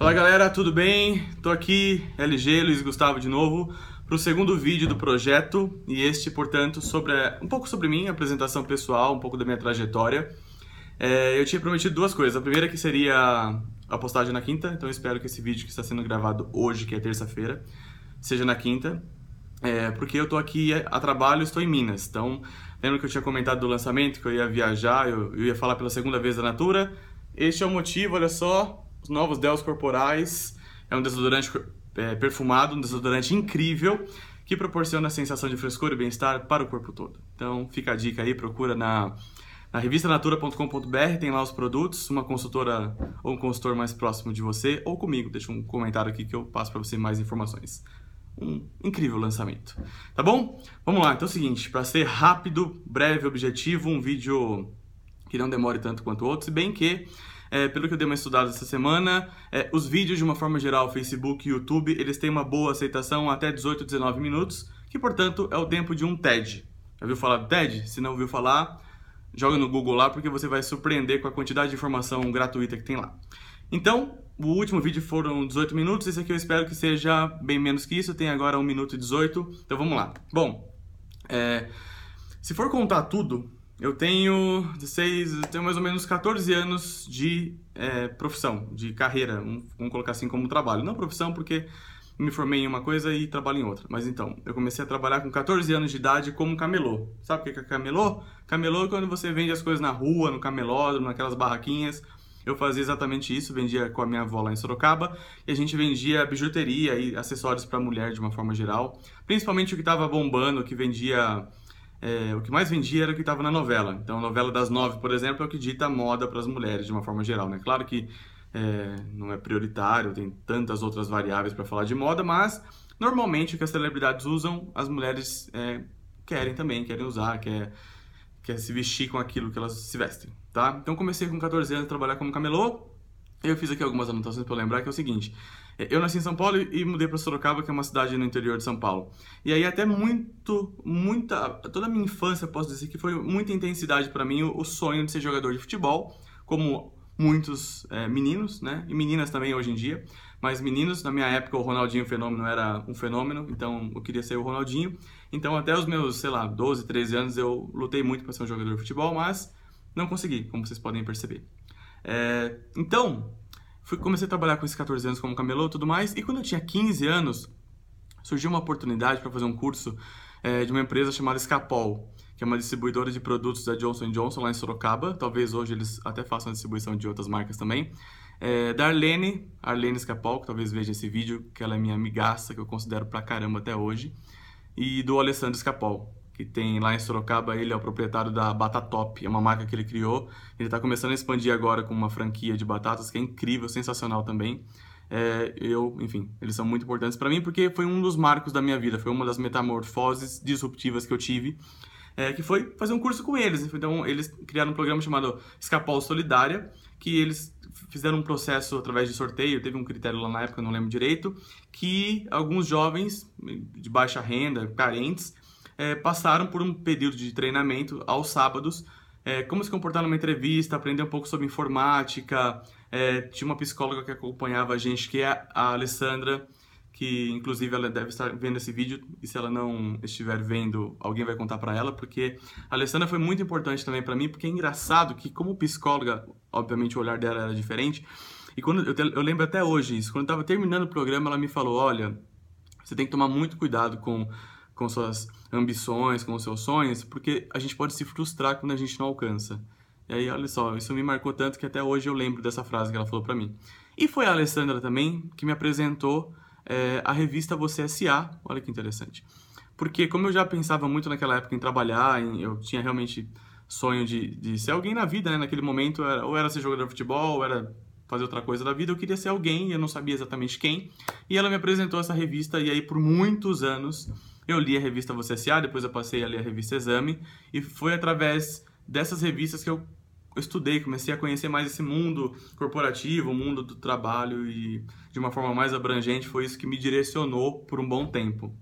Fala galera, tudo bem? Tô aqui, LG, Luiz Gustavo de novo, para o segundo vídeo do projeto e este, portanto, sobre um pouco sobre mim, apresentação pessoal, um pouco da minha trajetória. É, eu tinha prometido duas coisas. A primeira que seria a postagem na quinta, então espero que esse vídeo que está sendo gravado hoje, que é terça-feira, seja na quinta, é, porque eu tô aqui a trabalho, estou em Minas. Então, lembra que eu tinha comentado do lançamento, que eu ia viajar, eu, eu ia falar pela segunda vez da Natura. Este é o motivo, olha só, os novos Dells corporais. É um desodorante é, perfumado, um desodorante incrível que proporciona a sensação de frescor e bem-estar para o corpo todo. Então fica a dica aí, procura na, na revistanatura.com.br, tem lá os produtos, uma consultora ou um consultor mais próximo de você, ou comigo, deixa um comentário aqui que eu passo para você mais informações. Um incrível lançamento. Tá bom? Vamos lá, então é o seguinte, para ser rápido, breve, objetivo, um vídeo que não demore tanto quanto outros, se bem que é, pelo que eu dei uma estudada essa semana, é, os vídeos de uma forma geral, Facebook e YouTube, eles têm uma boa aceitação até 18, 19 minutos, que portanto é o tempo de um TED. Já viu falar do TED? Se não ouviu falar, joga no Google lá porque você vai surpreender com a quantidade de informação gratuita que tem lá. Então, o último vídeo foram 18 minutos, esse aqui eu espero que seja bem menos que isso, tem agora 1 minuto e 18, então vamos lá. Bom, é, se for contar tudo, eu tenho 16, eu tenho mais ou menos 14 anos de é, profissão, de carreira, vamos colocar assim como trabalho. Não profissão porque me formei em uma coisa e trabalho em outra. Mas então, eu comecei a trabalhar com 14 anos de idade como camelô. Sabe o que é camelô? Camelô é quando você vende as coisas na rua, no camelódromo, naquelas barraquinhas. Eu fazia exatamente isso, vendia com a minha avó lá em Sorocaba e a gente vendia bijuteria e acessórios para mulher de uma forma geral, principalmente o que estava bombando, que vendia é, o que mais vendia era o que estava na novela. Então, a novela das nove, por exemplo, é o que dita moda para as mulheres, de uma forma geral. Né? Claro que é, não é prioritário, tem tantas outras variáveis para falar de moda, mas normalmente o que as celebridades usam, as mulheres é, querem também, querem usar, quer, quer se vestir com aquilo que elas se vestem. Tá? Então, comecei com 14 anos a trabalhar como camelô. Eu fiz aqui algumas anotações para lembrar, que é o seguinte. Eu nasci em São Paulo e mudei para Sorocaba, que é uma cidade no interior de São Paulo. E aí até muito, muita, toda a minha infância, posso dizer que foi muita intensidade para mim o, sonho de ser jogador de futebol, como muitos é, meninos, né? E meninas também hoje em dia. Mas meninos, na minha época, o Ronaldinho Fenômeno era um fenômeno, então eu queria ser o Ronaldinho. Então até os meus, sei lá, 12, 13 anos eu lutei muito para ser um jogador de futebol, mas não consegui, como vocês podem perceber. É, então, Fui, comecei a trabalhar com esses 14 anos como camelô e tudo mais. E quando eu tinha 15 anos, surgiu uma oportunidade para fazer um curso é, de uma empresa chamada Escapol, que é uma distribuidora de produtos da Johnson Johnson lá em Sorocaba. Talvez hoje eles até façam a distribuição de outras marcas também. É, da Arlene, Arlene Escapol, que talvez veja esse vídeo, que ela é minha amigaça, que eu considero pra caramba até hoje. E do Alessandro Escapol, que tem lá em Sorocaba, ele é o proprietário da Batatop, é uma marca que ele criou. Ele está começando a expandir agora com uma franquia de batatas que é incrível, sensacional também. É, eu, enfim, eles são muito importantes para mim porque foi um dos marcos da minha vida, foi uma das metamorfoses disruptivas que eu tive, é, que foi fazer um curso com eles. Então, eles criaram um programa chamado Escapol Solidária, que eles fizeram um processo através de sorteio, teve um critério lá na época, não lembro direito, que alguns jovens de baixa renda, carentes, é, passaram por um período de treinamento aos sábados, é, como se comportar numa entrevista, aprender um pouco sobre informática. É, tinha uma psicóloga que acompanhava a gente, que é a Alessandra, que inclusive ela deve estar vendo esse vídeo e se ela não estiver vendo, alguém vai contar para ela, porque a Alessandra foi muito importante também para mim, porque é engraçado que como psicóloga, obviamente o olhar dela era diferente. E quando eu, eu lembro até hoje isso, quando eu estava terminando o programa, ela me falou: "Olha, você tem que tomar muito cuidado com com suas ambições, com seus sonhos, porque a gente pode se frustrar quando a gente não alcança. E aí, olha só, isso me marcou tanto que até hoje eu lembro dessa frase que ela falou para mim. E foi a Alessandra também que me apresentou é, a revista Você S.A. Olha que interessante. Porque como eu já pensava muito naquela época em trabalhar, em, eu tinha realmente sonho de, de ser alguém na vida, né? Naquele momento, era, ou era ser jogador de futebol, ou era fazer outra coisa da vida, eu queria ser alguém, eu não sabia exatamente quem. E ela me apresentou essa revista, e aí por muitos anos eu li a revista Você S.A., depois eu passei a ler a revista Exame, e foi através dessas revistas que eu estudei, comecei a conhecer mais esse mundo corporativo, o mundo do trabalho, e de uma forma mais abrangente foi isso que me direcionou por um bom tempo.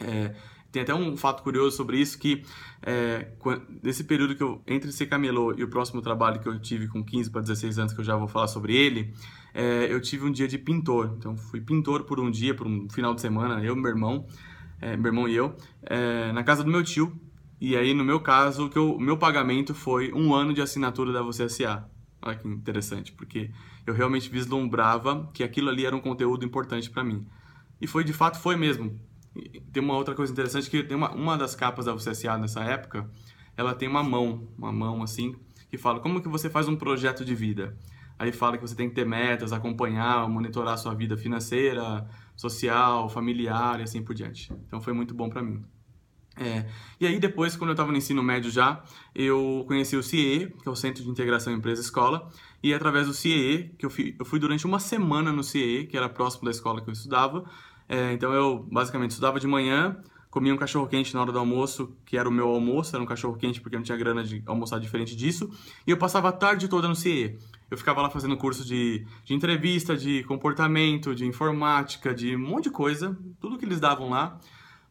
É, tem até um fato curioso sobre isso, que é, nesse período que eu, entre ser camelô e o próximo trabalho que eu tive com 15 para 16 anos, que eu já vou falar sobre ele, é, eu tive um dia de pintor. Então, fui pintor por um dia, por um final de semana, eu, meu irmão, é, meu irmão e eu, é, na casa do meu tio. E aí, no meu caso, que o meu pagamento foi um ano de assinatura da Você S.A. Olha que interessante, porque eu realmente vislumbrava que aquilo ali era um conteúdo importante para mim. E foi, de fato, foi mesmo. Tem uma outra coisa interessante, que tem uma, uma das capas da Você S.A. nessa época, ela tem uma mão, uma mão assim, que fala como que você faz um projeto de vida. Aí fala que você tem que ter metas, acompanhar, monitorar a sua vida financeira, social, familiar e assim por diante. Então foi muito bom para mim. É, e aí depois, quando eu estava no ensino médio já, eu conheci o CIE, que é o Centro de Integração Empresa-Escola, e através do CIE, que eu fui, eu fui durante uma semana no CIE, que era próximo da escola que eu estudava, é, então eu basicamente estudava de manhã, comia um cachorro quente na hora do almoço, que era o meu almoço, era um cachorro quente porque eu não tinha grana de almoçar diferente disso, e eu passava a tarde toda no CIE. Eu ficava lá fazendo curso de, de entrevista, de comportamento, de informática, de um monte de coisa, tudo que eles davam lá,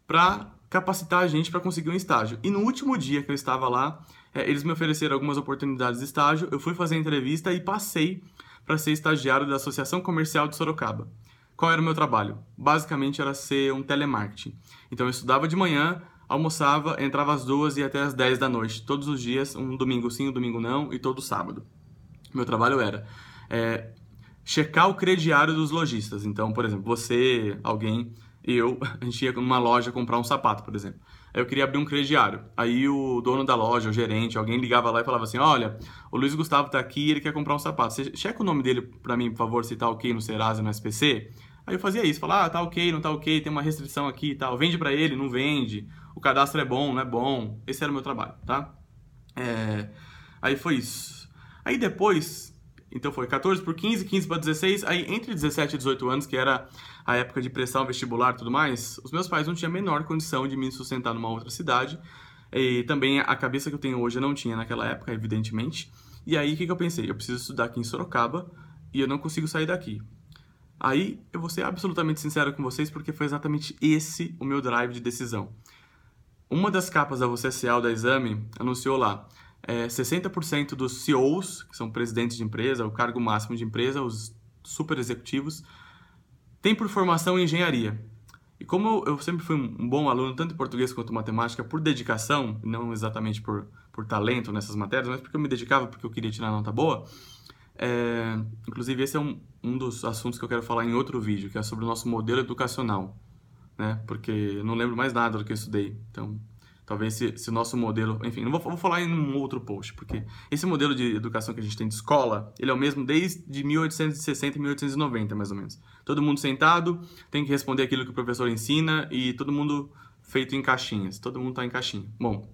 para capacitar a gente para conseguir um estágio. E no último dia que eu estava lá, é, eles me ofereceram algumas oportunidades de estágio, eu fui fazer a entrevista e passei para ser estagiário da Associação Comercial de Sorocaba. Qual era o meu trabalho? Basicamente era ser um telemarketing. Então eu estudava de manhã, almoçava, entrava às duas e até às 10 da noite, todos os dias, um domingo sim, um domingo não, e todo sábado. Meu trabalho era é, checar o crediário dos lojistas. Então, por exemplo, você, alguém, eu, a gente ia numa loja comprar um sapato, por exemplo. Aí eu queria abrir um crediário. Aí o dono da loja, o gerente, alguém ligava lá e falava assim: Olha, o Luiz Gustavo tá aqui ele quer comprar um sapato. Você checa o nome dele para mim, por favor, se tá ok no Serasa, no SPC? Aí eu fazia isso, falava, ah, tá ok, não tá ok, tem uma restrição aqui e tal. Vende para ele, não vende. O cadastro é bom, não é bom. Esse era o meu trabalho, tá? É... Aí foi isso. Aí depois, então foi 14 por 15, 15 para 16. Aí entre 17 e 18 anos, que era a época de pressão vestibular e tudo mais, os meus pais não tinham a menor condição de me sustentar numa outra cidade. E também a cabeça que eu tenho hoje eu não tinha naquela época, evidentemente. E aí o que, que eu pensei? Eu preciso estudar aqui em Sorocaba e eu não consigo sair daqui. Aí eu vou ser absolutamente sincero com vocês porque foi exatamente esse o meu drive de decisão. Uma das capas da Você SEAL da Exame anunciou lá é, 60% dos CEOs, que são presidentes de empresa, o cargo máximo de empresa, os super executivos, têm por formação engenharia. E como eu sempre fui um bom aluno, tanto em português quanto em matemática, por dedicação, não exatamente por, por talento nessas matérias, mas porque eu me dedicava, porque eu queria tirar nota boa, é, inclusive, esse é um, um dos assuntos que eu quero falar em outro vídeo, que é sobre o nosso modelo educacional, né? Porque eu não lembro mais nada do que eu estudei. Então, talvez se, se nosso modelo... Enfim, não vou, vou falar em um outro post, porque esse modelo de educação que a gente tem de escola, ele é o mesmo desde 1860 e 1890, mais ou menos. Todo mundo sentado, tem que responder aquilo que o professor ensina e todo mundo feito em caixinhas. Todo mundo tá em caixinha. Bom,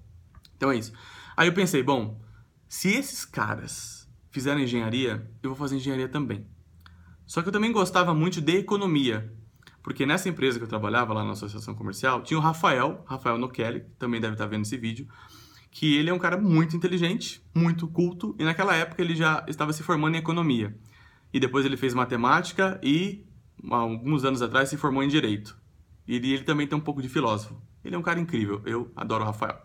então é isso. Aí eu pensei, bom, se esses caras fizeram engenharia, eu vou fazer engenharia também. Só que eu também gostava muito de economia, porque nessa empresa que eu trabalhava lá na associação comercial, tinha o Rafael, Rafael Nokelli, também deve estar vendo esse vídeo, que ele é um cara muito inteligente, muito culto, e naquela época ele já estava se formando em economia. E depois ele fez matemática e, alguns anos atrás, se formou em direito. E ele também tem um pouco de filósofo. Ele é um cara incrível, eu adoro o Rafael.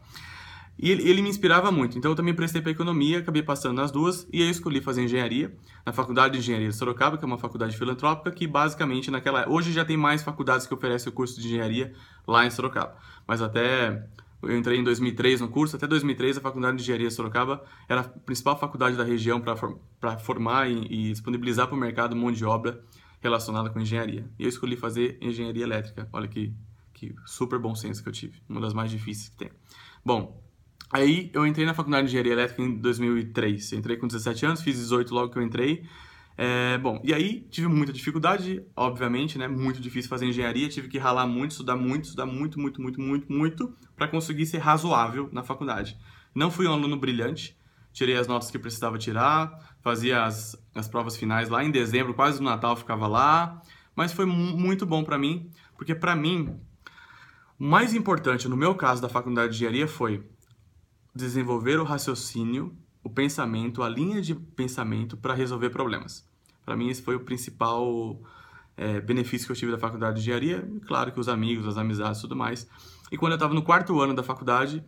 E ele, ele, me inspirava muito, então eu também prestei para economia, acabei passando nas duas e aí eu escolhi fazer engenharia na Faculdade de Engenharia de Sorocaba, que é uma faculdade filantrópica que basicamente naquela hoje já tem mais faculdades que oferecem o curso de engenharia lá em Sorocaba, mas até eu entrei em 2003 no curso, até 2003 a Faculdade de Engenharia de Sorocaba era a principal faculdade da região para formar e, e disponibilizar para o mercado mão de obra relacionada com engenharia. E eu escolhi fazer engenharia elétrica. Olha que, que super bom senso que eu tive, uma das mais difíceis que tem. Bom, Aí eu entrei na faculdade de engenharia elétrica em 2003. entrei com 17 anos, fiz 18 logo que eu entrei. É, bom, e aí tive muita dificuldade, obviamente, né? Muito difícil fazer engenharia, tive que ralar muito, estudar muito, estudar muito, muito, muito, muito, muito, para conseguir ser razoável na faculdade. Não fui um aluno brilhante, tirei as notas que precisava tirar, fazia as, as provas finais lá em dezembro, quase no Natal ficava lá, mas foi muito bom para mim, porque para mim, o mais importante no meu caso da faculdade de engenharia foi desenvolver o raciocínio, o pensamento, a linha de pensamento para resolver problemas. Para mim, esse foi o principal é, benefício que eu tive da faculdade de engenharia. Claro que os amigos, as amizades tudo mais. E quando eu estava no quarto ano da faculdade,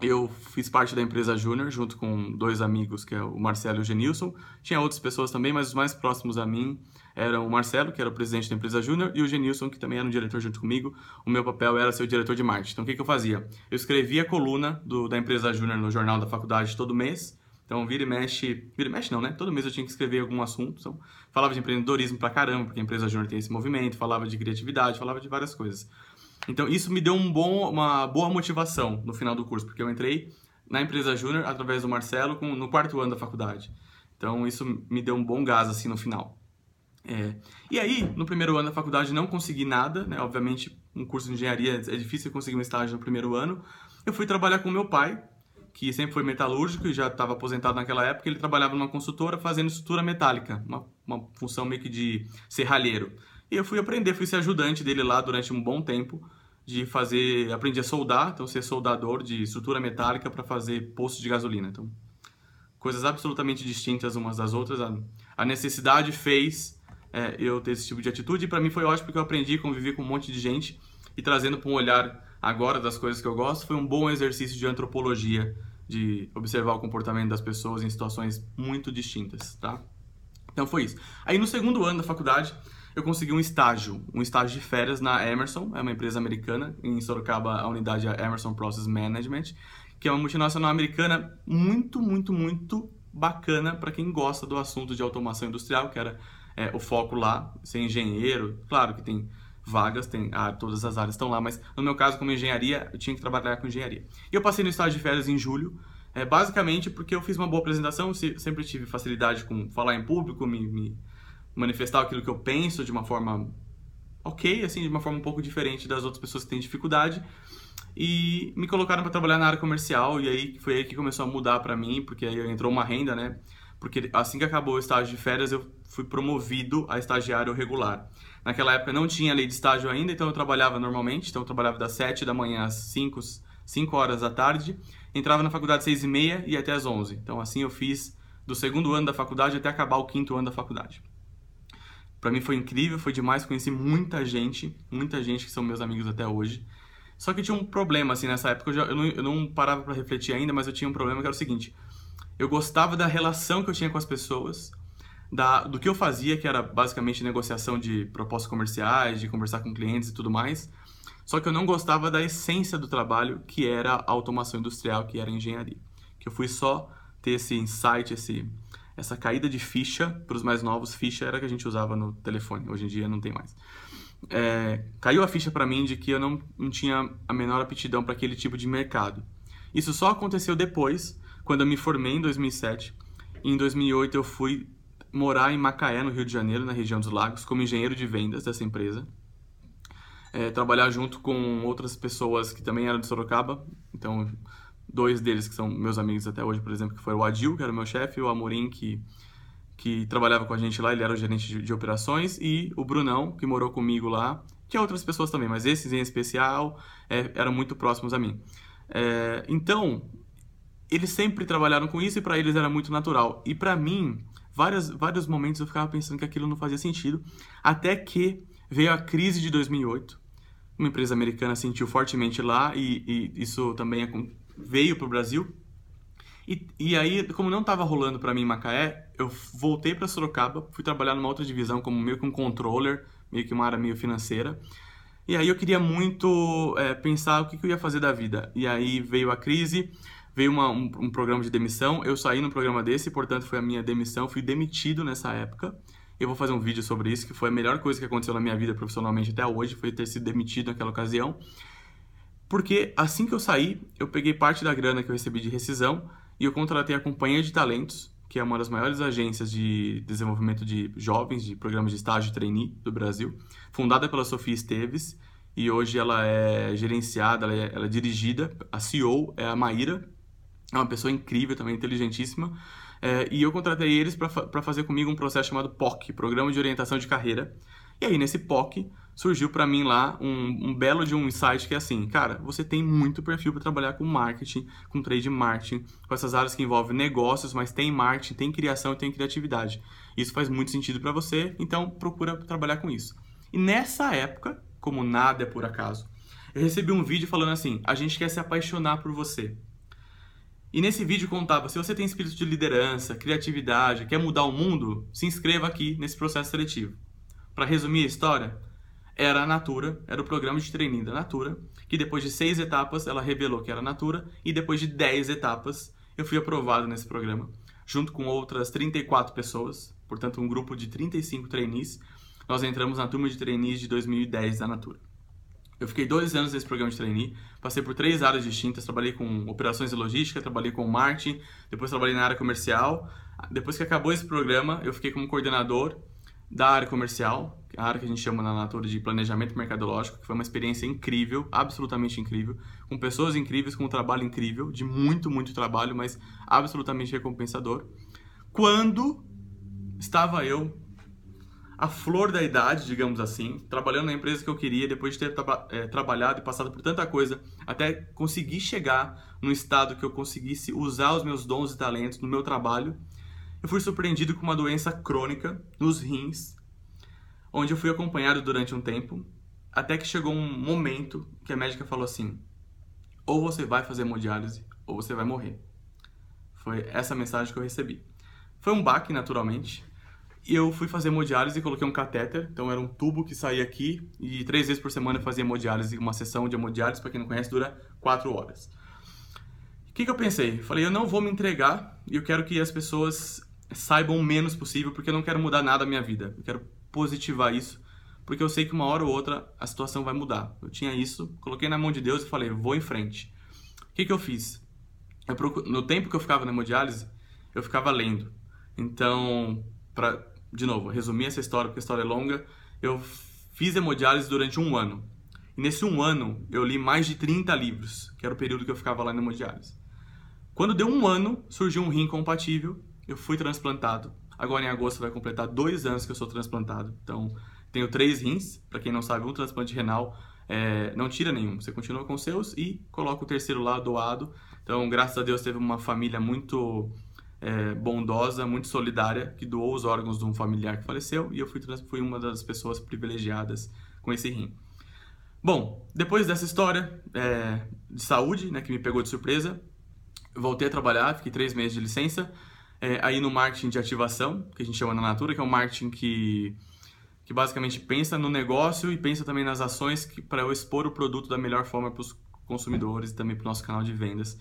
eu fiz parte da empresa Júnior junto com dois amigos, que é o Marcelo e o Genilson. Tinha outras pessoas também, mas os mais próximos a mim eram o Marcelo, que era o presidente da empresa Júnior, e o Genilson, que também era um diretor junto comigo. O meu papel era ser o diretor de marketing. Então, o que, que eu fazia? Eu escrevia a coluna do, da empresa Júnior no jornal da faculdade todo mês. Então, vira e mexe... Vira e mexe não, né? Todo mês eu tinha que escrever algum assunto. Então, falava de empreendedorismo pra caramba, porque a empresa Júnior tem esse movimento. Falava de criatividade, falava de várias coisas. Então, isso me deu um bom, uma boa motivação no final do curso, porque eu entrei na empresa Júnior através do Marcelo com, no quarto ano da faculdade. Então, isso me deu um bom gás, assim, no final. É. E aí, no primeiro ano da faculdade, não consegui nada, né? Obviamente, um curso de engenharia é difícil conseguir um estágio no primeiro ano. Eu fui trabalhar com meu pai, que sempre foi metalúrgico e já estava aposentado naquela época. Ele trabalhava numa consultora fazendo estrutura metálica, uma, uma função meio que de serralheiro. E eu fui aprender, fui ser ajudante dele lá durante um bom tempo de fazer, aprendi a soldar, então ser soldador de estrutura metálica para fazer poços de gasolina. Então, coisas absolutamente distintas umas das outras. A, a necessidade fez é, eu ter esse tipo de atitude e para mim foi ótimo porque eu aprendi, convivi com um monte de gente e trazendo para um olhar agora das coisas que eu gosto, foi um bom exercício de antropologia, de observar o comportamento das pessoas em situações muito distintas, tá? Então foi isso. Aí no segundo ano da faculdade, eu consegui um estágio, um estágio de férias na Emerson, é uma empresa americana, em Sorocaba a unidade é Emerson Process Management, que é uma multinacional americana muito, muito, muito bacana para quem gosta do assunto de automação industrial, que era é, o foco lá, ser engenheiro, claro que tem vagas, tem ah, todas as áreas estão lá, mas no meu caso, como engenharia, eu tinha que trabalhar com engenharia. E eu passei no estágio de férias em julho, é, basicamente porque eu fiz uma boa apresentação, sempre tive facilidade com falar em público, me, me manifestar aquilo que eu penso de uma forma ok, assim, de uma forma um pouco diferente das outras pessoas que têm dificuldade. E me colocaram para trabalhar na área comercial e aí foi aí que começou a mudar para mim, porque aí entrou uma renda, né? Porque assim que acabou o estágio de férias, eu fui promovido a estagiário regular. Naquela época não tinha lei de estágio ainda, então eu trabalhava normalmente, então eu trabalhava das 7 da manhã às 5, 5 horas da tarde, entrava na faculdade às 6 e meia e até às 11. Então assim eu fiz do segundo ano da faculdade até acabar o quinto ano da faculdade. Para mim foi incrível, foi demais, conheci muita gente, muita gente que são meus amigos até hoje. Só que tinha um problema, assim, nessa época, eu, já, eu, não, eu não parava para refletir ainda, mas eu tinha um problema que era o seguinte, eu gostava da relação que eu tinha com as pessoas, da, do que eu fazia, que era basicamente negociação de propostas comerciais, de conversar com clientes e tudo mais, só que eu não gostava da essência do trabalho, que era a automação industrial, que era a engenharia. Que eu fui só ter esse insight, esse, essa caída de ficha, para os mais novos, ficha era que a gente usava no telefone, hoje em dia não tem mais. É, caiu a ficha para mim de que eu não, não tinha a menor aptidão para aquele tipo de mercado. Isso só aconteceu depois, quando eu me formei em 2007. E em 2008 eu fui morar em Macaé, no Rio de Janeiro, na região dos lagos, como engenheiro de vendas dessa empresa. É, trabalhar junto com outras pessoas que também eram de Sorocaba. Então, dois deles que são meus amigos até hoje, por exemplo, que foi o Adil, que era o meu chefe, e o Amorim, que, que trabalhava com a gente lá, ele era o gerente de, de, operações, e o Brunão, que morou comigo lá. Tinha outras pessoas também, mas esses em especial é, eram muito próximos a mim. É, então, eles sempre trabalharam com isso e para eles era muito natural. E para mim, vários, vários momentos eu ficava pensando que aquilo não fazia sentido, até que veio a crise de 2008. Uma empresa americana sentiu fortemente lá e, e isso também veio para o Brasil. E, e aí, como não estava rolando para mim em Macaé, eu voltei para Sorocaba, fui trabalhar numa outra divisão como meio que um controller, meio que uma área meio financeira. E aí eu queria muito é, pensar o que, que, eu ia fazer da vida. E aí veio a crise, veio uma, um, um, programa de demissão. Eu saí no programa desse, portanto foi a minha demissão. Fui demitido nessa época. Eu vou fazer um vídeo sobre isso, que foi a melhor coisa que aconteceu na minha vida profissionalmente até hoje, foi ter sido demitido naquela ocasião. Porque assim que eu saí, eu peguei parte da grana que eu recebi de rescisão e eu contratei a Companhia de Talentos, que é uma das maiores agências de desenvolvimento de jovens, de programas de estágio e trainee do Brasil, fundada pela Sofia Esteves, e hoje ela é gerenciada, ela é, ela é dirigida, a CEO é a Maíra, é uma pessoa incrível também, inteligentíssima, é, e eu contratei eles para fazer comigo um processo chamado POC, Programa de Orientação de Carreira, e aí nesse POC surgiu para mim lá um, um, belo de um insight que é assim, cara, você tem muito perfil para trabalhar com marketing, com trade marketing, com essas áreas que envolvem negócios, mas tem marketing, tem criação e tem criatividade. Isso faz muito sentido para você, então procura trabalhar com isso. E nessa época, como nada é por acaso, eu recebi um vídeo falando assim: a gente quer se apaixonar por você. E nesse vídeo contava, se você tem espírito de liderança, criatividade, quer mudar o mundo, se inscreva aqui nesse processo seletivo. Para resumir a história, era a Natura, era o programa de treininho da Natura, que depois de seis etapas ela revelou que era a Natura, e depois de dez etapas eu fui aprovado nesse programa, junto com outras 34 pessoas, portanto um grupo de 35 trainees, nós entramos na turma de trainees de 2010 da Natura. Eu fiquei dois anos nesse programa de trainee, passei por três áreas distintas, trabalhei com operações e logística, trabalhei com marketing, depois trabalhei na área comercial. Depois que acabou esse programa, eu fiquei como coordenador da área comercial, a área que a gente chama na Natura de planejamento mercadológico, que foi uma experiência incrível, absolutamente incrível, com pessoas incríveis, com um trabalho incrível, de muito, muito trabalho, mas absolutamente recompensador. Quando estava eu a flor da idade, digamos assim, trabalhando na empresa que eu queria, depois de ter tra é, trabalhado e passado por tanta coisa, até conseguir chegar num estado que eu conseguisse usar os meus dons e talentos no meu trabalho, eu fui surpreendido com uma doença crônica nos rins, onde eu fui acompanhado durante um tempo, até que chegou um momento que a médica falou assim: ou você vai fazer hemodiálise, ou você vai morrer. Foi essa mensagem que eu recebi. Foi um baque, naturalmente, e eu fui fazer hemodiálise e coloquei um catéter, então era um tubo que saía aqui e três vezes por semana eu fazia hemodiálise, uma sessão de hemodiálise, para quem não conhece, dura quatro horas. O que, que eu pensei? Falei, eu não vou me entregar e eu quero que as pessoas saibam o menos possível, porque eu não quero mudar nada na minha vida. Eu quero positivar isso, porque eu sei que uma hora ou outra a situação vai mudar. Eu tinha isso, coloquei na mão de Deus e falei, vou em frente. O que, que eu fiz? Eu. No tempo que eu ficava na hemodiálise, eu ficava lendo. Então, para de novo, resumir essa história porque a história é longa, eu fiz hemodiálise durante um ano. E nesse um ano, eu li mais de 30 livros, que era o período que eu ficava lá na hemodiálise. Quando deu um ano, surgiu um rim compatível, eu fui transplantado. Agora em agosto vai completar dois anos que eu sou transplantado. Então, tenho três rins. Para quem não sabe, um transplante renal é, não tira nenhum. Você continua com os seus e coloca o terceiro lá doado. Então, graças a Deus, teve uma família muito é, bondosa, muito solidária, que doou os órgãos de um familiar que faleceu e eu fui, fui uma das pessoas privilegiadas com esse rim. Bom, depois dessa história é, de saúde, né, que me pegou de surpresa, voltei a trabalhar, fiquei três meses de licença, é, aí no marketing de ativação, que a gente chama na Natura, que é um marketing que, que basicamente pensa no negócio e pensa também nas ações para eu expor o produto da melhor forma para os consumidores e também para o nosso canal de vendas.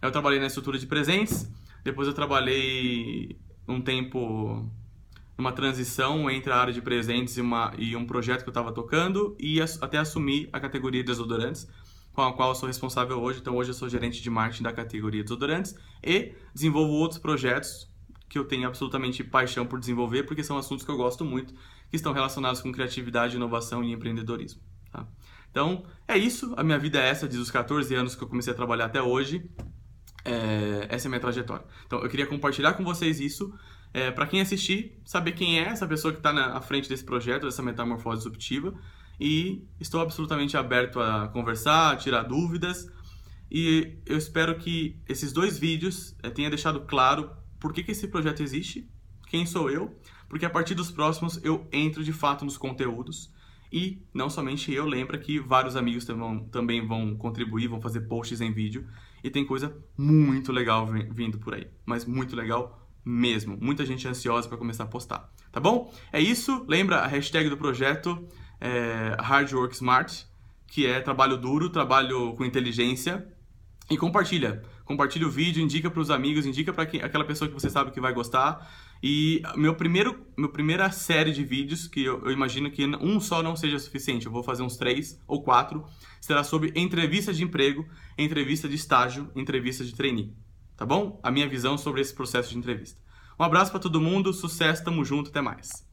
Eu trabalhei na estrutura de presentes, depois eu trabalhei um tempo numa transição entre a área de presentes e, uma, e um projeto que eu estava tocando e até assumir a categoria de desodorantes, com a qual eu sou responsável hoje. Então hoje eu sou gerente de marketing da categoria de desodorantes e desenvolvo outros projetos que eu tenho absolutamente paixão por desenvolver, porque são assuntos que eu gosto muito, que estão relacionados com criatividade, inovação e empreendedorismo. Tá? Então, é isso. A minha vida é essa, desde os 14 anos que eu comecei a trabalhar até hoje. É, essa é a minha trajetória. Então, eu queria compartilhar com vocês isso, é, para quem assistir, saber quem é essa pessoa que está na frente desse projeto, dessa metamorfose disruptiva. E estou absolutamente aberto a conversar, a tirar dúvidas. E eu espero que esses dois vídeos é, tenham deixado claro por que, que esse projeto existe, quem sou eu, porque a partir dos próximos eu entro de fato nos conteúdos. E não somente eu, lembra que vários amigos também vão contribuir, vão fazer posts em vídeo. E tem coisa muito legal vindo por aí. Mas muito legal mesmo. Muita gente ansiosa para começar a postar. Tá bom? É isso. Lembra a hashtag do projeto é, Hard Work Smart, que é trabalho duro, trabalho com inteligência. E compartilha. Compartilha o vídeo, indica para os amigos, indica para aquela pessoa que você sabe que vai gostar. E meu primeiro, meu primeira série de vídeos, que eu, eu, imagino que um só não seja suficiente, eu vou fazer uns três ou quatro, será sobre entrevista de emprego, entrevista de estágio, entrevista de trainee. Tá bom? A minha visão sobre esse processo de entrevista. Um abraço para todo mundo, sucesso, tamo junto, até mais.